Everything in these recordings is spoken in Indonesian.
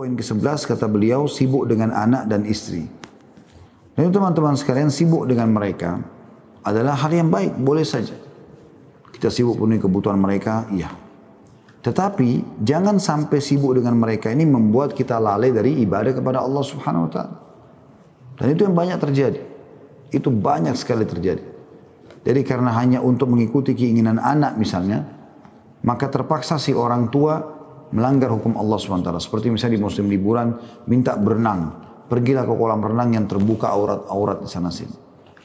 Poin ke-11 kata beliau sibuk dengan anak dan istri. Dan teman-teman sekalian sibuk dengan mereka adalah hal yang baik, boleh saja. Kita sibuk penuhi kebutuhan mereka, iya. Tetapi jangan sampai sibuk dengan mereka ini membuat kita lalai dari ibadah kepada Allah Subhanahu wa taala. Dan itu yang banyak terjadi. Itu banyak sekali terjadi. Jadi karena hanya untuk mengikuti keinginan anak misalnya, maka terpaksa si orang tua melanggar hukum Allah SWT. Seperti misalnya di musim liburan, minta berenang. Pergilah ke kolam renang yang terbuka aurat-aurat di sana sini.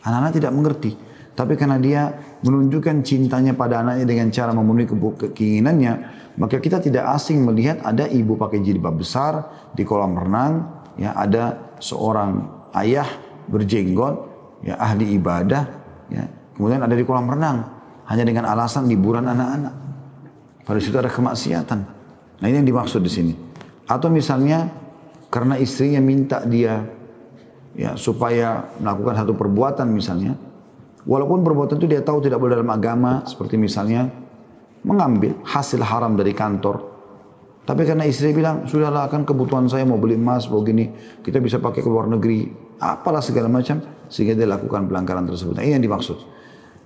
Anak-anak tidak mengerti. Tapi karena dia menunjukkan cintanya pada anaknya dengan cara memenuhi keinginannya, maka kita tidak asing melihat ada ibu pakai jilbab besar di kolam renang, ya ada seorang ayah berjenggot, ya ahli ibadah, ya kemudian ada di kolam renang hanya dengan alasan liburan anak-anak. Pada situ ada kemaksiatan. Nah ini yang dimaksud di sini. Atau misalnya karena istrinya minta dia ya supaya melakukan satu perbuatan misalnya, walaupun perbuatan itu dia tahu tidak boleh dalam agama, seperti misalnya mengambil hasil haram dari kantor, tapi karena istri bilang, sudahlah akan kebutuhan saya mau beli emas, mau gini, kita bisa pakai ke luar negeri, apalah segala macam, sehingga dia lakukan pelanggaran tersebut. Nah, ini yang dimaksud.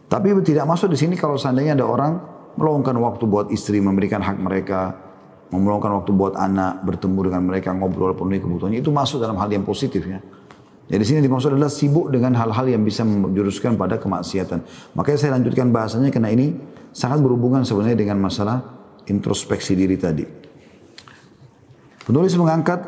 Tapi tidak masuk di sini kalau seandainya ada orang meluangkan waktu buat istri, memberikan hak mereka, meluangkan waktu buat anak, bertemu dengan mereka, ngobrol penuhi kebutuhannya, itu masuk dalam hal yang positif ya. Jadi sini dimaksud adalah sibuk dengan hal-hal yang bisa menjuruskan pada kemaksiatan. Makanya saya lanjutkan bahasanya karena ini sangat berhubungan sebenarnya dengan masalah introspeksi diri tadi. Penulis mengangkat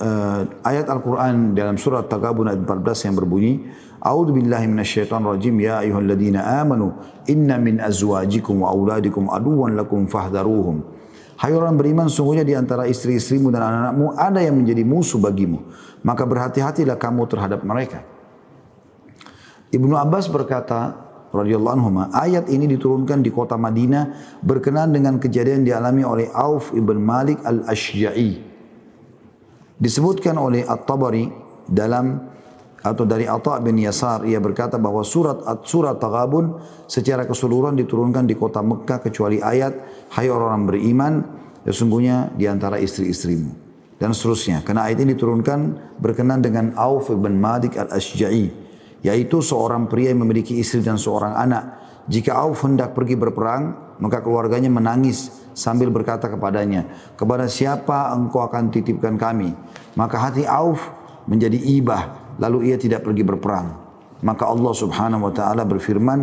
uh, ayat Al-Quran dalam surat Tagabun ayat 14 yang berbunyi, A'udzu billahi minasyaitonir rajim ya ayyuhalladzina amanu inna min azwajikum wa auladikum aduwwan lakum fahdharuhum. Hai orang beriman sungguhnya di antara istri-istrimu dan anak-anakmu ada yang menjadi musuh bagimu. Maka berhati-hatilah kamu terhadap mereka. Ibnu Abbas berkata, radhiyallahu anhu, ayat ini diturunkan di kota Madinah berkenaan dengan kejadian dialami oleh Auf ibn Malik al-Ashja'i. Disebutkan oleh At-Tabari dalam atau dari Atha bin Yasar ia berkata bahwa surat surat Taghabun secara keseluruhan diturunkan di kota Mekah kecuali ayat hai orang beriman sesungguhnya di antara istri-istrimu. Dan seterusnya. Karena ayat ini diturunkan berkenan dengan Auf bin Malik al-Ashja'i yaitu seorang pria yang memiliki istri dan seorang anak. Jika Auf hendak pergi berperang maka keluarganya menangis sambil berkata kepadanya kepada siapa engkau akan titipkan kami? Maka hati Auf menjadi ibah lalu ia tidak pergi berperang. Maka Allah Subhanahu wa taala berfirman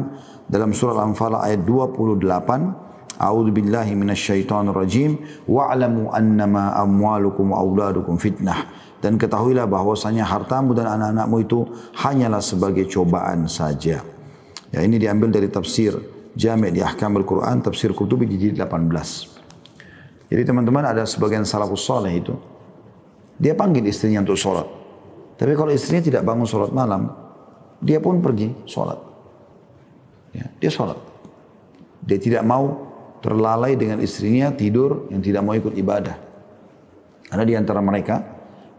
dalam surah Al-Anfal ayat 28, A'udzu billahi minasyaitonir rajim wa'lamu annama amwalukum wa auladukum fitnah dan ketahuilah bahwasanya hartamu dan anak-anakmu itu hanyalah sebagai cobaan saja. Ya ini diambil dari tafsir Jami' di Ahkam Al-Quran, tafsir Qutubi di jilid 18. Jadi teman-teman ada sebagian salafus saleh itu dia panggil istrinya untuk sholat. Tapi kalau istrinya tidak bangun sholat malam, dia pun pergi sholat. Ya, dia sholat. Dia tidak mau terlalai dengan istrinya tidur yang tidak mau ikut ibadah. Karena di antara mereka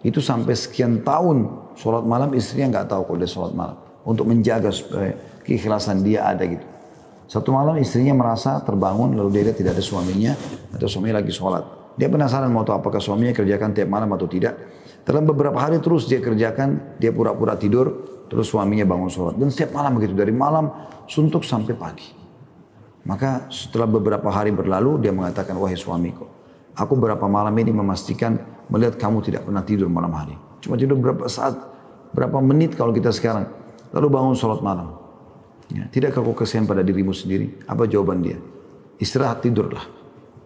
itu sampai sekian tahun sholat malam istrinya nggak tahu kalau dia sholat malam untuk menjaga supaya keikhlasan dia ada gitu. Satu malam istrinya merasa terbangun lalu dia lihat tidak ada suaminya atau suaminya lagi sholat. Dia penasaran mau tahu apakah suaminya kerjakan tiap malam atau tidak. Dalam beberapa hari terus dia kerjakan, dia pura-pura tidur, terus suaminya bangun sholat. Dan setiap malam begitu, dari malam suntuk sampai pagi. Maka setelah beberapa hari berlalu, dia mengatakan, wahai suamiku, aku berapa malam ini memastikan melihat kamu tidak pernah tidur malam hari. Cuma tidur berapa saat, berapa menit kalau kita sekarang. Lalu bangun sholat malam. Ya, tidakkah kau kesian pada dirimu sendiri? Apa jawaban dia? Istirahat tidurlah.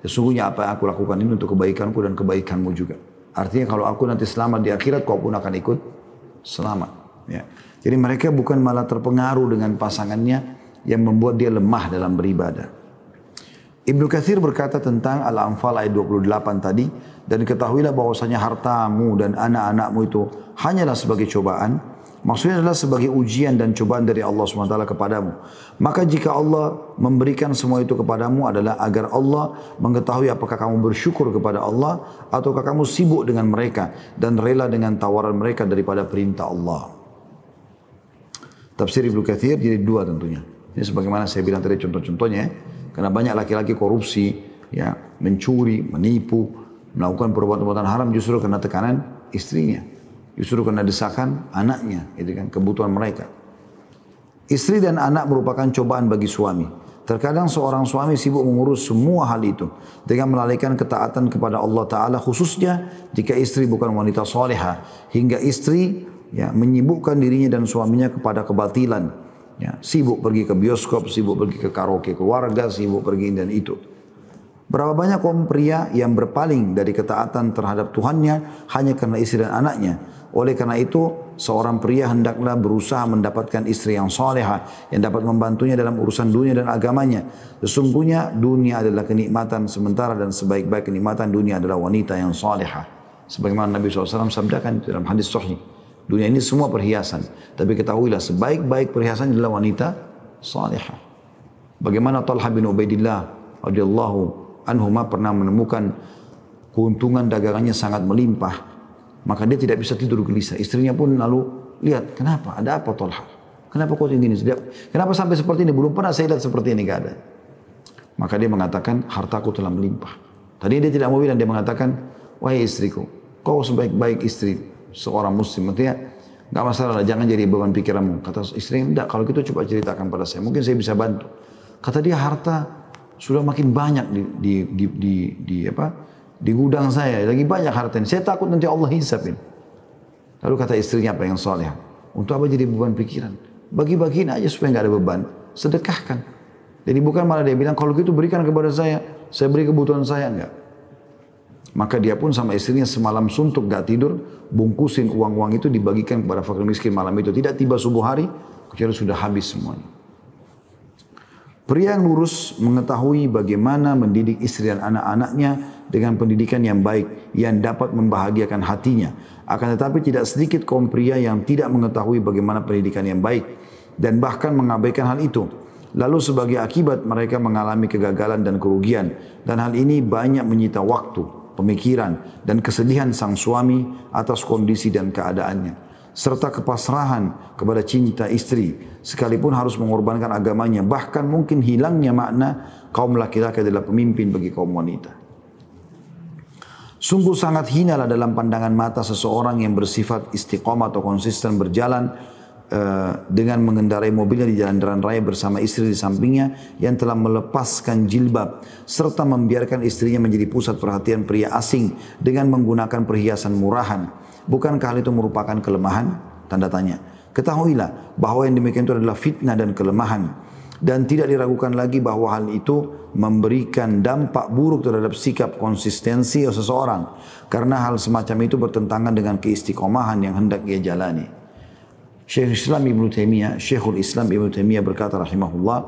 Sesungguhnya apa yang aku lakukan ini untuk kebaikanku dan kebaikanmu juga. Artinya kalau aku nanti selamat di akhirat, kau pun akan ikut selamat. Ya. Jadi mereka bukan malah terpengaruh dengan pasangannya yang membuat dia lemah dalam beribadah. Ibnu Kathir berkata tentang Al-Anfal ayat 28 tadi, dan ketahuilah bahwasanya hartamu dan anak-anakmu itu hanyalah sebagai cobaan, Maksudnya adalah sebagai ujian dan cobaan dari Allah SWT kepadamu. Maka jika Allah memberikan semua itu kepadamu adalah agar Allah mengetahui apakah kamu bersyukur kepada Allah ataukah kamu sibuk dengan mereka dan rela dengan tawaran mereka daripada perintah Allah. Tafsir Ibnu Kathir jadi dua tentunya. Ini sebagaimana saya bilang tadi contoh-contohnya ya. Karena banyak laki-laki korupsi, ya, mencuri, menipu, melakukan perbuatan-perbuatan haram justru karena tekanan istrinya. Justru karena desakan anaknya, itu kan kebutuhan mereka. Istri dan anak merupakan cobaan bagi suami. Terkadang seorang suami sibuk mengurus semua hal itu dengan melalaikan ketaatan kepada Allah Taala khususnya jika istri bukan wanita soleha hingga istri ya menyibukkan dirinya dan suaminya kepada kebatilan ya sibuk pergi ke bioskop sibuk pergi ke karaoke keluarga sibuk pergi dan itu Berapa banyak kaum pria yang berpaling dari ketaatan terhadap Tuhannya hanya karena istri dan anaknya. Oleh karena itu, seorang pria hendaklah berusaha mendapatkan istri yang soleha yang dapat membantunya dalam urusan dunia dan agamanya. Sesungguhnya dunia adalah kenikmatan sementara dan sebaik-baik kenikmatan dunia adalah wanita yang soleha. Sebagaimana Nabi SAW sabdakan dalam hadis sahih. Dunia ini semua perhiasan. Tapi ketahuilah sebaik-baik perhiasan adalah wanita soleha. Bagaimana Talha bin Ubaidillah radhiyallahu anhuma pernah menemukan keuntungan dagangannya sangat melimpah. Maka dia tidak bisa tidur gelisah. Istrinya pun lalu lihat, kenapa? Ada apa Tolha? Kenapa kau tinggi ini? Kenapa sampai seperti ini? Belum pernah saya lihat seperti ini, gak ada. Maka dia mengatakan, hartaku telah melimpah. Tadi dia tidak mau bilang, dia mengatakan, wahai istriku, kau sebaik-baik istri seorang muslim. Maksudnya, Gak masalah, jangan jadi beban pikiranmu. Kata istrinya, enggak, kalau gitu coba ceritakan pada saya. Mungkin saya bisa bantu. Kata dia, harta sudah makin banyak di, di, di, di, di apa di gudang saya. Lagi banyak harta ini. Saya takut nanti Allah hisapin. Lalu kata istrinya apa yang soleh untuk apa jadi beban pikiran? Bagi-bagiin aja supaya nggak ada beban. Sedekahkan. Jadi bukan malah dia bilang kalau gitu berikan kepada saya. Saya beri kebutuhan saya. Enggak. Maka dia pun sama istrinya semalam suntuk gak tidur bungkusin uang-uang itu dibagikan kepada fakir miskin malam itu. Tidak tiba subuh hari kecuali sudah habis semuanya. Pria yang lurus mengetahui bagaimana mendidik istri dan anak-anaknya dengan pendidikan yang baik yang dapat membahagiakan hatinya. Akan tetapi tidak sedikit kaum pria yang tidak mengetahui bagaimana pendidikan yang baik dan bahkan mengabaikan hal itu. Lalu sebagai akibat mereka mengalami kegagalan dan kerugian dan hal ini banyak menyita waktu, pemikiran dan kesedihan sang suami atas kondisi dan keadaannya serta kepasrahan kepada cinta istri sekalipun harus mengorbankan agamanya bahkan mungkin hilangnya makna kaum laki-laki adalah pemimpin bagi kaum wanita sungguh sangat hinalah dalam pandangan mata seseorang yang bersifat istiqomah atau konsisten berjalan uh, dengan mengendarai mobilnya di jalan-jalan raya bersama istri di sampingnya yang telah melepaskan jilbab serta membiarkan istrinya menjadi pusat perhatian pria asing dengan menggunakan perhiasan murahan Bukankah hal itu merupakan kelemahan? Tanda tanya. Ketahuilah bahwa yang demikian itu adalah fitnah dan kelemahan. Dan tidak diragukan lagi bahwa hal itu memberikan dampak buruk terhadap sikap konsistensi seseorang. Karena hal semacam itu bertentangan dengan keistiqomahan yang hendak ia jalani. Syekh Islam Ibn Taimiyah, Syekhul Islam Ibn Taimiyah berkata rahimahullah,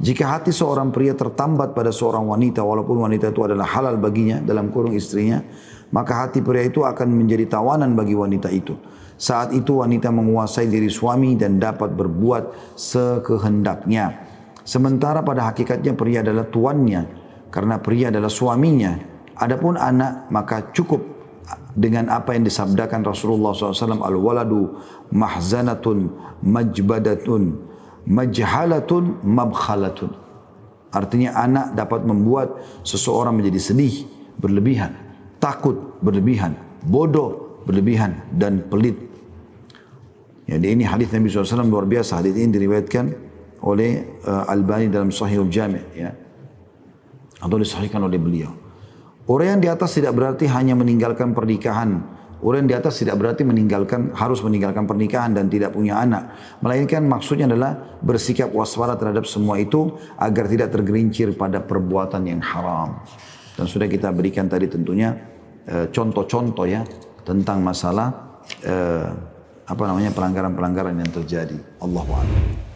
jika hati seorang pria tertambat pada seorang wanita walaupun wanita itu adalah halal baginya dalam kurung istrinya, maka hati pria itu akan menjadi tawanan bagi wanita itu. Saat itu wanita menguasai diri suami dan dapat berbuat sekehendaknya. Sementara pada hakikatnya pria adalah tuannya karena pria adalah suaminya. Adapun anak maka cukup dengan apa yang disabdakan Rasulullah SAW al-waladu mahzanatun majbadatun majhalatun mabkhalatun. Artinya anak dapat membuat seseorang menjadi sedih berlebihan takut berlebihan, bodoh berlebihan dan pelit. Jadi ini hadis Nabi SAW luar biasa. Hadis ini diriwayatkan oleh uh, Albani dalam Sahihul Jami' ya. Atau disahihkan oleh beliau. Orang di atas tidak berarti hanya meninggalkan pernikahan. Orang di atas tidak berarti meninggalkan harus meninggalkan pernikahan dan tidak punya anak. Melainkan maksudnya adalah bersikap waspada terhadap semua itu agar tidak tergelincir pada perbuatan yang haram. Dan sudah kita berikan tadi tentunya eh, contoh-contoh ya tentang masalah eh, apa namanya pelanggaran-pelanggaran yang terjadi. Allahu a'lam.